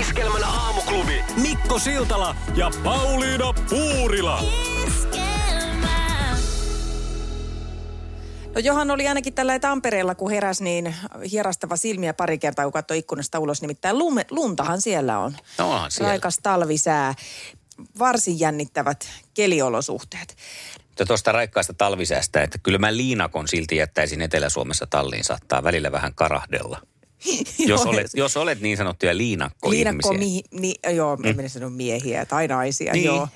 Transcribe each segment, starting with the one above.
Iskelmän aamuklubi Mikko Siltala ja Pauliina Puurila. No Johan oli ainakin tällä Tampereella, kun heräsi, niin hierastava silmiä pari kertaa, kun katsoi ikkunasta ulos. Nimittäin lume, luntahan siellä on. No onhan siellä. Raikas talvisää. Varsin jännittävät keliolosuhteet. Mutta tuosta raikkaasta talvisäästä, että kyllä mä liinakon silti jättäisin Etelä-Suomessa talliin, saattaa välillä vähän karahdella. Jos, olet, jos olet niin sanottuja liinakko Liinakko, mi, mi, joo, mm. en sano miehiä tai naisia, Niin. joo.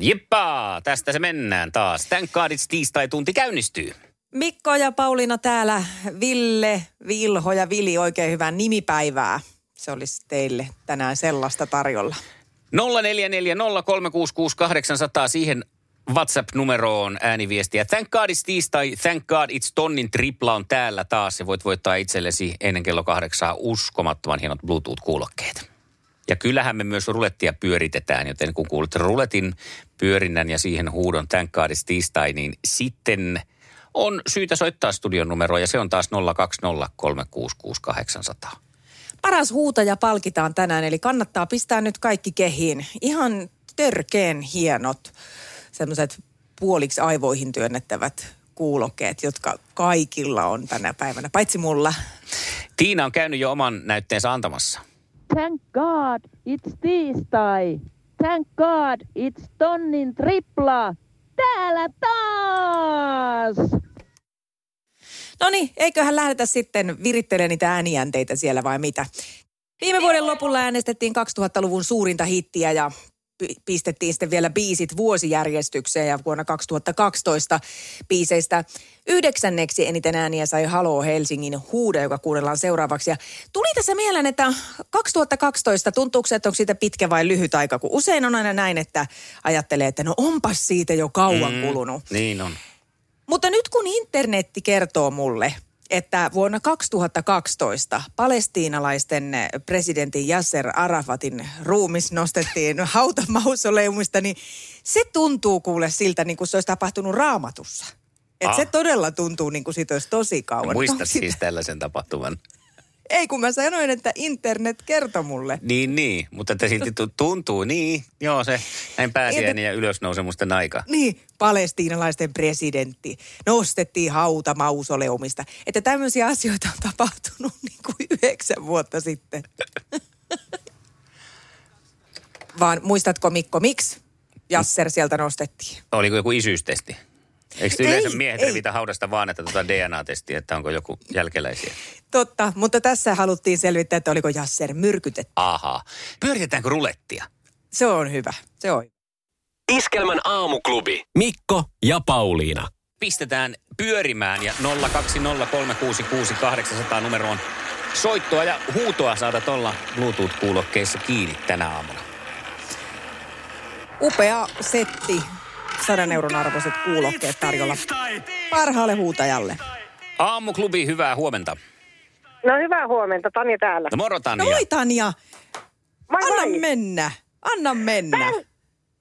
Jippaa, tästä se mennään taas. Thank God it's tiistai-tunti käynnistyy. Mikko ja Pauliina täällä, Ville, Vilho ja Vili, oikein hyvää nimipäivää. Se olisi teille tänään sellaista tarjolla. 0440366800 siihen WhatsApp-numeroon ääniviestiä. Thank God it's tiistai, thank God it's tonnin tripla on täällä taas. Ja voit voittaa itsellesi ennen kello kahdeksaa uskomattoman hienot Bluetooth-kuulokkeet. Ja kyllähän me myös rulettia pyöritetään, joten kun kuulet ruletin pyörinnän ja siihen huudon Thank God it's tiistai, niin sitten on syytä soittaa studion numeroa ja se on taas 020366800. Paras huutaja palkitaan tänään, eli kannattaa pistää nyt kaikki kehiin. Ihan törkeen hienot semmoiset puoliksi aivoihin työnnettävät kuulokkeet, jotka kaikilla on tänä päivänä, paitsi mulla. Tiina on käynyt jo oman näytteensä antamassa. Thank God, it's tiistai. Thank God, it's tonnin tripla. Täällä taas! No niin, eiköhän lähdetä sitten virittelemään niitä äänijänteitä siellä vai mitä. Viime vuoden lopulla äänestettiin 2000-luvun suurinta hittiä ja pistettiin sitten vielä biisit vuosijärjestykseen ja vuonna 2012 biiseistä yhdeksänneksi eniten ääniä sai Halo Helsingin huude, joka kuunnellaan seuraavaksi. Ja tuli tässä mieleen, että 2012 tuntuuko se, että onko siitä pitkä vai lyhyt aika, kun usein on aina näin, että ajattelee, että no onpas siitä jo kauan mm. kulunut. Niin on. Mutta nyt kun internetti kertoo mulle, että vuonna 2012 palestiinalaisten presidentin Yasser Arafatin ruumis nostettiin hautamausoleumista, niin se tuntuu kuule siltä, niin kuin se olisi tapahtunut raamatussa. Et Ah. se todella tuntuu niin kuin siitä olisi tosi kauan. Muistat siis tällaisen tapahtuman. Ei, kun mä sanoin, että internet kertoi mulle. Niin, niin. Mutta että silti tu- tuntuu, niin. Joo, se näin pääsiäinen ja ylösnousemusten aika. Niin, palestiinalaisten presidentti nostettiin hautamausoleumista. Että tämmöisiä asioita on tapahtunut niin kuin yhdeksän vuotta sitten. Vaan muistatko Mikko, miksi Jasser sieltä nostettiin? Oliko joku isyystesti? Eikö Ei, yleensä miehet ei. revitä haudasta vaan, että tuota DNA-testiä, että onko joku jälkeläisiä? Totta, mutta tässä haluttiin selvittää, että oliko Jasser myrkytetty. Ahaa. Pyöritetäänkö rulettia? Se on hyvä, se on. Iskelmän aamuklubi. Mikko ja Pauliina. Pistetään pyörimään ja 020366800 numeroon soittoa ja huutoa saatat olla Bluetooth-kuulokkeissa kiinni tänä aamuna. Upea setti, sadan euron arvoiset kuulokkeet tarjolla parhaalle huutajalle. Aamuklubi, hyvää huomenta. No hyvää huomenta, Tanja täällä. No moro Tanja. No moi Tanja, Moi anna moi. mennä, anna mennä.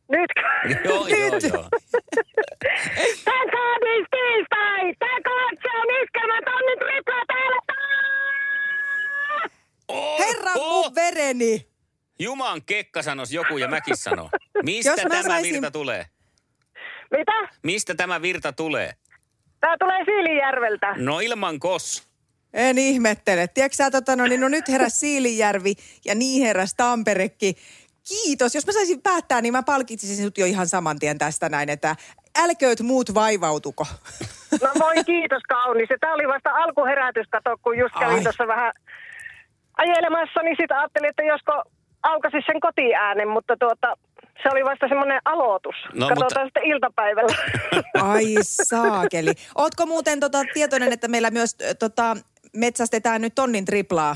Nyt. Joo, joo, Nyt. joo. Kaadis tiistai! Tää kaatsi on iskelmä tonnin tripla täällä! Oh, Herra oh, mun vereni. Juman kekka sanos joku ja mäkin sano. Mistä Jos mä tämä saisin- virta tulee? Mitä? Mistä tämä virta tulee? Tää tulee Siilijärveltä. No ilman kos. En ihmettele. Tiedätkö sä, tota, no, niin no nyt heräs Siilijärvi ja niin heräs Tamperekin. Kiitos. Jos mä saisin päättää, niin mä palkitsisin sinut jo ihan saman tien tästä näin, että älkööt muut vaivautuko. No voi kiitos kaunis. Tää oli vasta alkuherätys, kato, kun just kävin tuossa vähän ajelemassa, niin sitten ajattelin, että josko aukaisin sen kotiäänen, mutta tuota, se oli vasta semmoinen aloitus. No, Katsotaan mutta- sitten iltapäivällä. Ai saakeli. Ootko muuten tota, tietoinen, että meillä myös tota, metsästetään nyt tonnin triplaa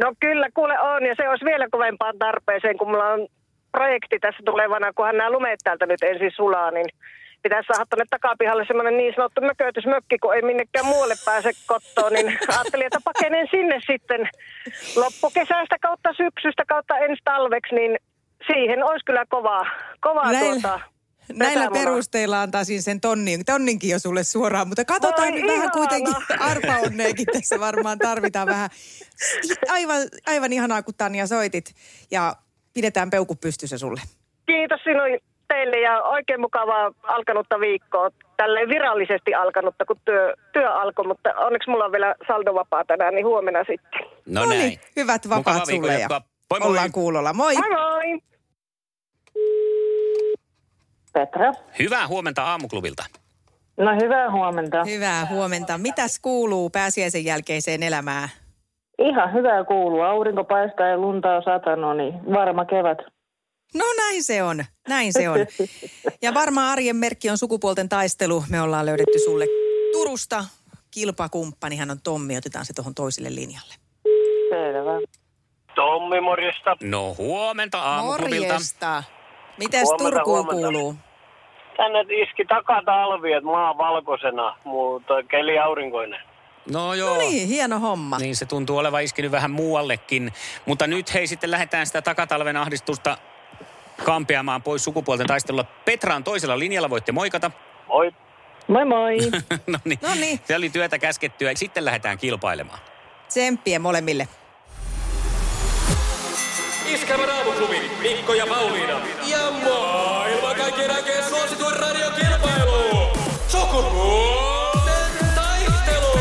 No kyllä, kuule on, ja se olisi vielä kovempaan tarpeeseen, kun mulla on projekti tässä tulevana, kunhan nämä lumeet täältä nyt ensin sulaa, niin pitäisi saada tuonne takapihalle semmoinen niin sanottu mökötysmökki, kun ei minnekään muualle pääse kottoon, niin ajattelin, että pakenen sinne sitten loppukesästä kautta syksystä kautta ensi talveksi, niin siihen olisi kyllä kovaa, kovaa Näillä- tuota, Näillä pesämunaa. perusteilla antaisin sen tonnin, tonninkin jo sulle suoraan, mutta katsotaan Voi nyt vähän kuitenkin arpaonneekin tässä varmaan tarvitaan vähän. Aivan, aivan ihanaa, kun Tanja soitit ja pidetään peukku pystyssä sulle. Kiitos sinun teille ja oikein mukavaa alkanutta viikkoa. Tälleen virallisesti alkanutta, kun työ, työ alkoi, mutta onneksi mulla on vielä saldovapaa tänään, niin huomenna sitten. No niin, näin. hyvät vapaat viikon sulle ja jatkoa. Moi moi. ollaan kuulolla. Moi! Moi moi! Petra. Hyvää huomenta aamuklubilta. No hyvää huomenta. Hyvää huomenta. Mitäs kuuluu pääsiäisen jälkeiseen elämään? Ihan hyvää kuuluu. Aurinko paistaa ja lunta on satanut, niin varma kevät. No näin se on, näin se on. Ja varmaan arjen merkki on sukupuolten taistelu. Me ollaan löydetty sulle Turusta kilpakumppani. Hän on Tommi, otetaan se tuohon toiselle linjalle. Selvä. Tommi, morjesta. No huomenta aamuklubilta. Morjesta. Mites Huomenta, Turkuun huomenta. kuuluu? Tänne iski takatalvi, että maa valkoisena, mutta keli aurinkoinen. No joo. No niin, hieno homma. Niin se tuntuu olevan iskenyt vähän muuallekin. Mutta nyt hei sitten lähdetään sitä takatalven ahdistusta kampeamaan pois sukupuolten taistelulla. Petra on toisella linjalla, voitte moikata. Moi. Moi moi. no niin. Noniin. Se oli työtä käskettyä. Sitten lähdetään kilpailemaan. Tsemppiä molemmille. Iskävän aamuklubi, Mikko ja Pauliina. Ja maailman kaikkien aikeen suosituen radiokilpailu. Sukupuolten taistelu.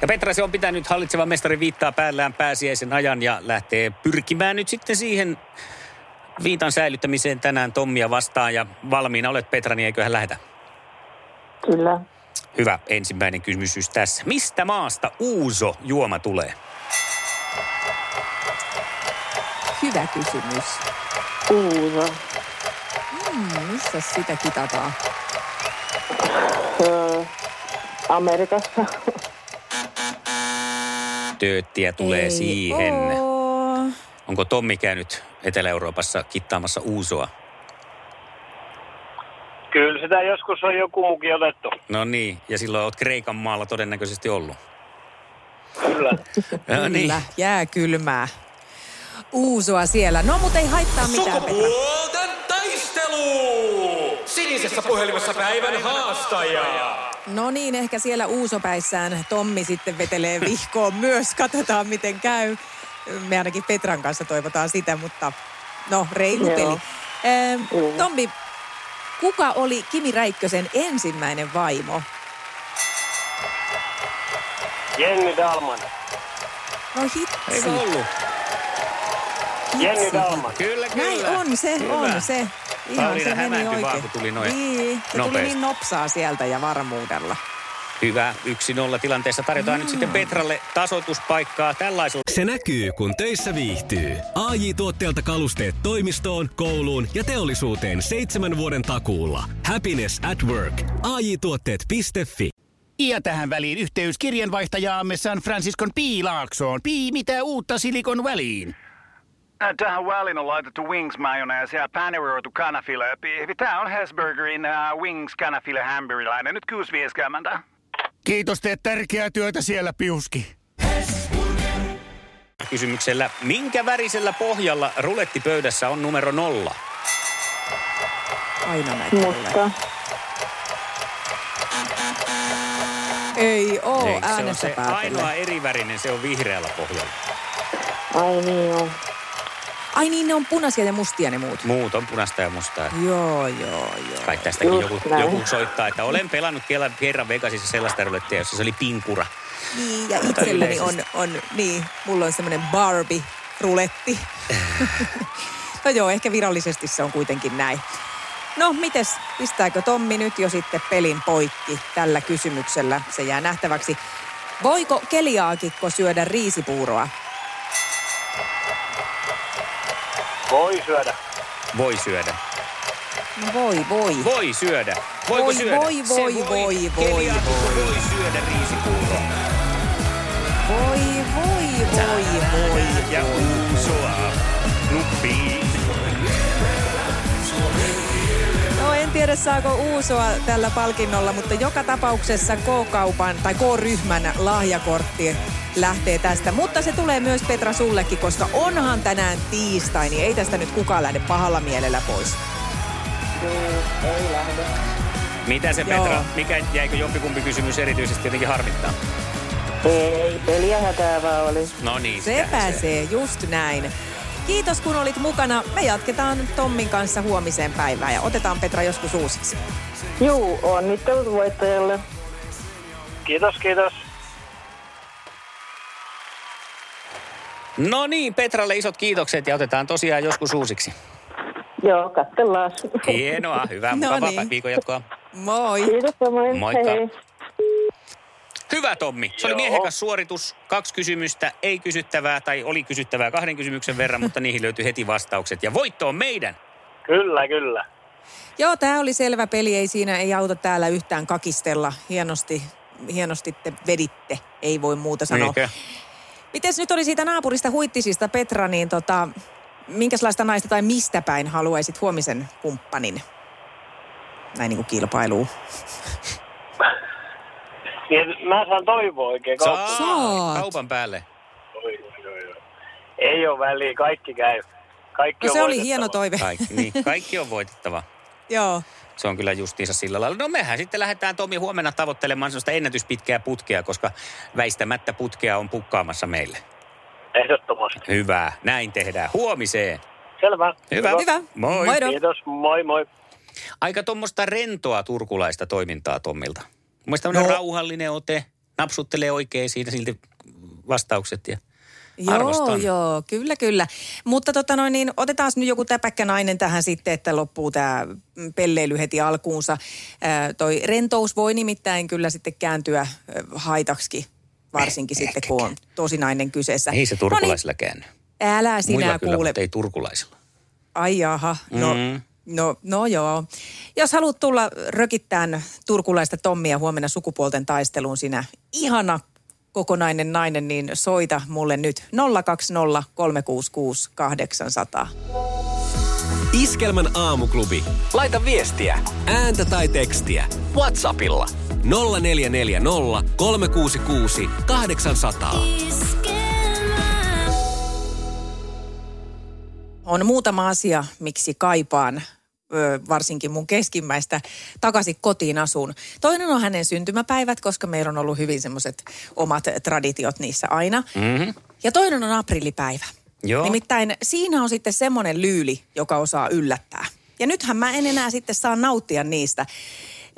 Ja Petra se on pitänyt hallitsevan mestarin viittaa päällään pääsiäisen ajan ja lähtee pyrkimään nyt sitten siihen viitan säilyttämiseen tänään Tommia vastaan. Ja valmiina olet Petra, niin eiköhän lähetä. Kyllä. Hyvä ensimmäinen kysymys tässä. Mistä maasta uuso juoma tulee? Hyvä kysymys. Uuso. Hmm, missä sitä kitataan? Öö, Amerikassa. Tööttiä tulee Ei siihen. oo. Onko Tommi käynyt Etelä-Euroopassa kittaamassa uusoa? Kyllä sitä joskus on joku muukin otettu. No niin, ja silloin olet Kreikan maalla todennäköisesti ollut. Kyllä. No niin. Kyllä, jää kylmää. Uusoa siellä. No, mutta ei haittaa mitään. Sukupuolten taistelu. Sinisessä puhelimessa päivän haastaja. No niin, ehkä siellä uusopäissään Tommi sitten vetelee vihkoon myös. Katsotaan, miten käy. Me ainakin Petran kanssa toivotaan sitä, mutta no, reilu peli. Tommi, kuka oli Kimi Räikkösen ensimmäinen vaimo? Jenni Dalman. No hitsi. Eikö ollut? Jenni hitsi. Dalman. Kyllä, kyllä. Näin on se, Hyvä. on se. Ihan Pauliina se meni oikein. vaan, kun tuli noin Niin, se tuli niin nopsaa sieltä ja varmuudella. Hyvä. 1-0 tilanteessa tarjotaan nyt sitten Petralle tasoituspaikkaa tällaisella. Se näkyy, kun töissä viihtyy. ai tuotteelta kalusteet toimistoon, kouluun ja teollisuuteen seitsemän vuoden takuulla. Happiness at work. ai tuotteetfi Ja tähän väliin yhteys kirjanvaihtajaamme San Franciscon Piilaaksoon. Pii, mitä uutta Silikon väliin? Äh, Tähän väliin on laitettu wings mayonnaise ja paneroitu kanafila. Tämä on Hesburgerin uh, wings kanafila hamburilainen. Nyt 6.50. Kiitos, teet tärkeää työtä siellä, Piuski. Kysymyksellä, minkä värisellä pohjalla rulettipöydässä on numero nolla? Aina näitä. Musta. Ei oo, Ei, se on äänestä se päätellä. ainoa eri värinen, se on vihreällä pohjalla. Ai niin on. Ai niin, ne on punaisia ja mustia ne muut. Muut on punaista ja mustaa. Joo, joo, joo. Kai tästäkin Just joku, näin. joku soittaa, että olen pelannut kerran, kerran Vegasissa sellaista rulettia, jossa se oli pinkura. Niin, ja itselläni on, on, niin, mulla on semmoinen Barbie-ruletti. no joo, ehkä virallisesti se on kuitenkin näin. No, mites, pistääkö Tommi nyt jo sitten pelin poikki tällä kysymyksellä? Se jää nähtäväksi. Voiko keliaakikko syödä riisipuuroa? Voi syödä. Voi syödä. No voi, voi. Voi syödä. Voiko voi, syödä? Voi, voi, voi, voi, voi, voi. voi syödä riisipuuro. Voi, voi, voi, voi. Ja uusua nuppiin. No en tiedä saako uusoa tällä palkinnolla, mutta joka tapauksessa K-kaupan tai K-ryhmän lahjakortti lähtee tästä. Mutta se tulee myös Petra sullekin, koska onhan tänään tiistai, niin ei tästä nyt kukaan lähde pahalla mielellä pois. Ei lähde. Mitä se Joo. Petra, mikä jäikö jompikumpi kysymys erityisesti jotenkin harmittaa? Ei, peliä hätäävää oli. No niin, Se sitähän pääsee, just näin. Kiitos kun olit mukana. Me jatketaan Tommin kanssa huomiseen päivään ja otetaan Petra joskus uusiksi. Juu, onnittelut voittajalle. Kiitos, kiitos. No niin, Petralle isot kiitokset ja otetaan tosiaan joskus uusiksi. Joo, katsellaan. Hienoa, hyvää, No mukavaa niin. viikon jatkoa. Moi! Kiitos samoin. Moikka. Hei. Hyvä Tommi, se oli Joo. miehekäs suoritus. Kaksi kysymystä, ei kysyttävää tai oli kysyttävää kahden kysymyksen verran, mutta niihin löytyi heti vastaukset. Ja voitto on meidän. Kyllä, kyllä. Joo, tämä oli selvä peli. Ei siinä ei auta täällä yhtään kakistella. Hienosti, hienosti te veditte. Ei voi muuta sanoa. Niinkö? Mites nyt oli siitä naapurista huittisista Petra, niin tota, minkälaista naista tai mistä päin haluaisit huomisen kumppanin? Näin niin kuin kilpailuun. Niin, mä saan toivoa oikein. Saa, Saat. kaupan päälle. Oi, oi, oi. Ei ole väliä, kaikki käy. Kaikki No on se oli hieno toive. Kaikki, niin, kaikki on voitettava. Joo. Se on kyllä justiinsa sillä lailla. No mehän sitten lähdetään Tomi huomenna tavoittelemaan sellaista ennätyspitkää putkea, koska väistämättä putkea on pukkaamassa meille. Ehdottomasti. Hyvä, näin tehdään. Huomiseen. Selvä. Hyvä. Hyvä. Moi. Moido. Kiitos, moi moi. Aika tuommoista rentoa turkulaista toimintaa Tommilta. Mielestäni no. No. rauhallinen ote, napsuttelee oikein siinä silti vastaukset ja Joo, Arvostan. joo, kyllä, kyllä. Mutta tota noin, niin otetaan nyt joku täpäkkä nainen tähän sitten, että loppuu tämä pelleily heti alkuunsa. Ää, toi rentous voi nimittäin kyllä sitten kääntyä haitaksi, varsinkin Eh, sitten kun on tosinainen kyseessä. ei se No turkulaisilla käänny. niin, älä sinä Muilla kyllä, kuule. mutta ei turkulaisilla. Ai jaha, no, Mm. no, no joo. Jos haluat tulla rökittään turkulaista Tommia huomenna sukupuolten taisteluun, sinä ihana kokonainen nainen, niin soita mulle nyt 020 366 800. Iskelmän aamuklubi. Laita viestiä, Ääntä tai tekstiä. Whatsappilla. 0440 366 800. On muutama asia, miksi kaipaan varsinkin mun keskimmäistä takaisin kotiin asuun. Toinen on hänen syntymäpäivät, koska meillä on ollut hyvin semmoiset omat traditiot niissä aina. Mm-hmm. Ja toinen on aprillipäivä. Joo. Nimittäin siinä on sitten semmoinen lyyli, joka osaa yllättää. Ja nythän mä en enää sitten saa nauttia niistä.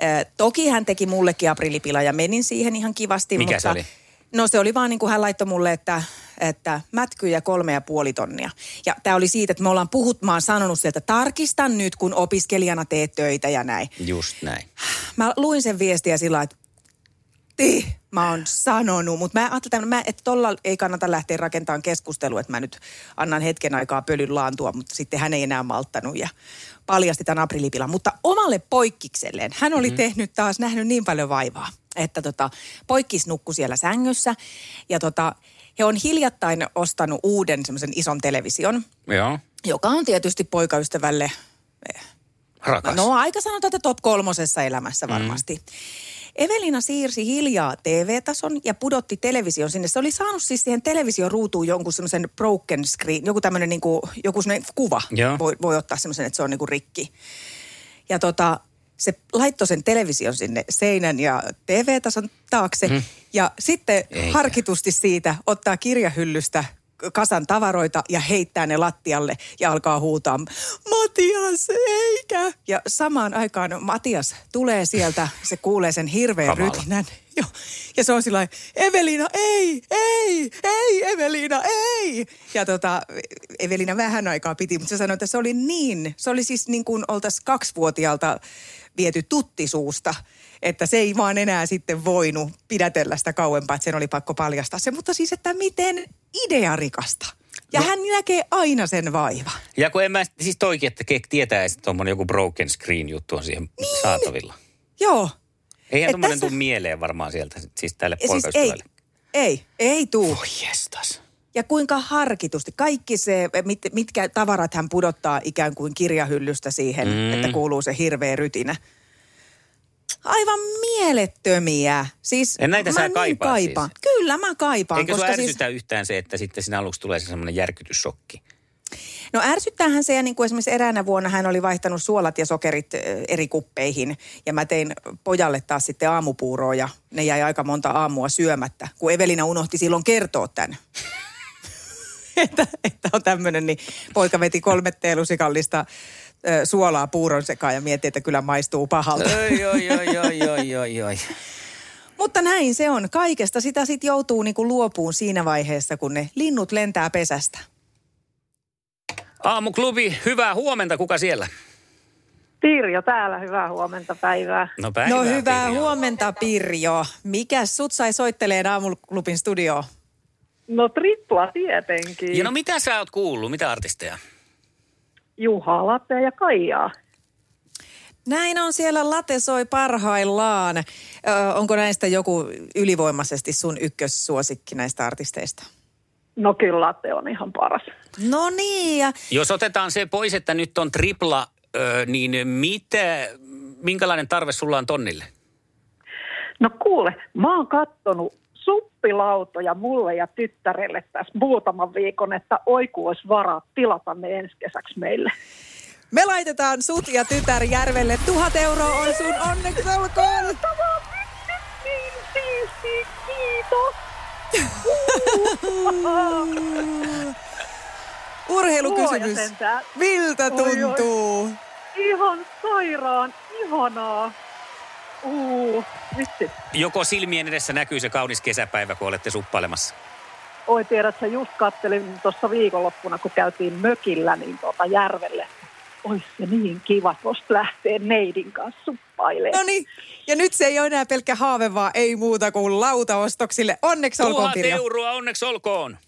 Ö, toki hän teki mullekin aprillipila ja menin siihen ihan kivasti. Mikä mutta, se oli? No se oli vaan niin kuin hän laittoi mulle, että, että mätkyjä kolme ja puoli tonnia. Ja tämä oli siitä, että me ollaan puhut, mä oon sanonut sieltä, että tarkistan nyt, kun opiskelijana teet töitä ja näin. Just näin. Mä luin sen viestiä sillä että ti, mä oon sanonut, mutta mä ajattelin, että tolla ei kannata lähteä rakentamaan keskustelua, että mä nyt annan hetken aikaa pölyn laantua, mutta sitten hän ei enää malttanut ja paljasti tämän aprilipilan. Mutta omalle poikkikselleen, hän oli mm-hmm. tehnyt taas, nähnyt niin paljon vaivaa, että tota, poikkis nukkui siellä sängyssä ja tota, he on hiljattain ostanut uuden semmoisen ison television, Joo. joka on tietysti poikaystävälle Rakas. No aika sanotaan, että top kolmosessa elämässä varmasti. Mm. Evelina siirsi hiljaa TV-tason ja pudotti television sinne. Se oli saanut siis siihen televisioruutuun jonkun semmoisen broken screen, joku tämmöinen niinku, joku kuva. Joo. Voi, voi ottaa semmoisen, että se on niinku rikki. Ja tota, se laittoi sen television sinne seinän ja TV-tason taakse. Mm. Ja sitten Eikä. harkitusti siitä ottaa kirjahyllystä kasan tavaroita ja heittää ne lattialle ja alkaa huutaa, Matias, eikä! Ja samaan aikaan Matias tulee sieltä, se kuulee sen hirveän Kamala. rytinän. Joo. Ja se on sillä Evelina, ei, ei, ei, Evelina, ei. Ja tota, Evelina vähän aikaa piti, mutta se sanoi, että se oli niin, se oli siis niin kuin oltaisiin kaksivuotiaalta viety tuttisuusta, että se ei vaan enää sitten voinut pidätellä sitä kauempaa, että sen oli pakko paljastaa se. Mutta siis, että miten idearikasta. Ja no. hän näkee aina sen vaiva. Ja kun en mä, siis toikin, että kek tietää, että tuommoinen joku broken screen juttu on siihen niin. saatavilla. Joo. Eihän tuommoinen tässä- tule mieleen varmaan sieltä, siis tälle siis ei, ei, ei tuu. Voi jestas. Ja kuinka harkitusti. Kaikki se, mit, mitkä tavarat hän pudottaa ikään kuin kirjahyllystä siihen, mm. että kuuluu se hirveä rytinä. Aivan mielettömiä. Siis En näitä mä niin kaipaa kaipaan. siis? Kyllä mä kaipaan. Eikö sua koska siis, ärsytä yhtään se, että sitten siinä aluksi tulee se semmoinen järkytyssokki? no ärsyttäähän se, ja niin kuin esimerkiksi eräänä vuonna hän oli vaihtanut suolat ja sokerit eri kuppeihin. Ja mä tein pojalle taas sitten aamupuuroa ja ne jäi aika monta aamua syömättä. Kun Evelina unohti silloin kertoa tämän. että, että on tämmöinen, niin poika veti kolme teelusikallista suolaa puuron sekaan ja mietti, että kyllä maistuu pahalta. Oi, oi, oi, oi, oi, oi, oi. Mutta näin se on. Kaikesta sitä sitten joutuu niinku luopuun siinä vaiheessa, kun ne linnut lentää pesästä. Aamuklubi, hyvää huomenta. Kuka siellä? Pirjo täällä, hyvää huomenta päivää. No päivää. no hyvää Pirjo. huomenta Pirjo. Mikäs sut sai soitteleen aamuklubin studioon? No tripla tietenkin. Ja no mitä sä oot kuullut? Mitä artisteja? Juha, Latte ja Kaijaa. Näin on siellä late soi parhaillaan. Ö, onko näistä joku ylivoimaisesti sun ykkössuosikki näistä artisteista? No kyllä Latte on ihan paras. No niin, ja Jos otetaan se pois, että nyt on tripla, ö, niin mitä, minkälainen tarve sulla on tonnille? No kuule, mä oon kattonut suppilautoja mulle ja tyttärelle tässä muutaman viikon, että oiku olisi varaa tilata ne ensi kesäksi meille. me laitetaan sut ja tytär järvelle. Tuhat euroa on sun onneksi olkoon. Kiitos. Urheilukysymys. Miltä tuntuu? Ihan sairaan, ihanaa. Uu, vitsi. Joko silmien edessä näkyy se kaunis kesäpäivä, kun olette suppailemassa? Oi tiedätkö, just kattelin tuossa viikonloppuna, kun käytiin mökillä niin tuota järvelle. Ois se niin kiva tuosta lähteä neidin kanssa suppailemaan. No niin, ja nyt se ei ole enää pelkkä haave, vaan ei muuta kuin lautaostoksille. Onneksi olkoon, Tuhat Pirjo. euroa, onneksi olkoon.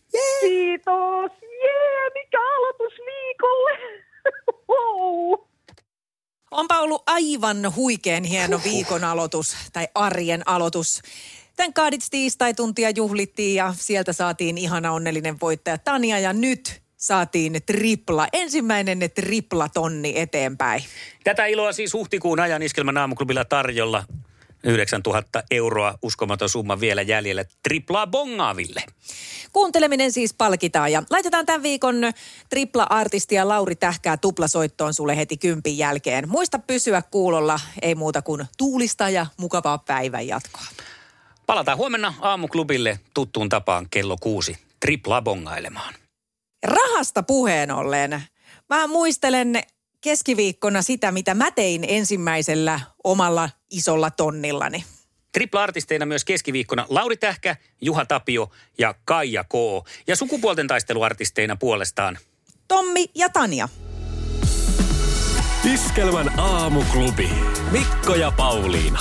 Kiitos! Jee, mikä aloitus viikolle! wow. Onpa ollut aivan huikean hieno viikon aloitus tai arjen aloitus. Tän kaadits tiistai-tuntia juhlittiin ja sieltä saatiin ihana onnellinen voittaja Tania ja nyt saatiin tripla, ensimmäinen tripla tonni eteenpäin. Tätä iloa siis huhtikuun ajan Iskelmän aamuklubilla tarjolla. 9000 euroa, uskomaton summa vielä jäljellä. Triplaa bongaaville. Kuunteleminen siis palkitaan ja laitetaan tämän viikon tripla-artistia Lauri Tähkää tuplasoittoon sulle heti kympin jälkeen. Muista pysyä kuulolla, ei muuta kuin tuulista ja mukavaa päivän jatkoa. Palataan huomenna aamuklubille tuttuun tapaan kello kuusi. Triplaa bongailemaan. Rahasta puheen ollen. Mä muistelen keskiviikkona sitä, mitä mä tein ensimmäisellä omalla isolla tonnillani. Tripla-artisteina myös keskiviikkona Lauri Tähkä, Juha Tapio ja Kaija K. Ja sukupuolten taisteluartisteina puolestaan Tommi ja Tania. Iskelmän aamuklubi. Mikko ja Pauliina.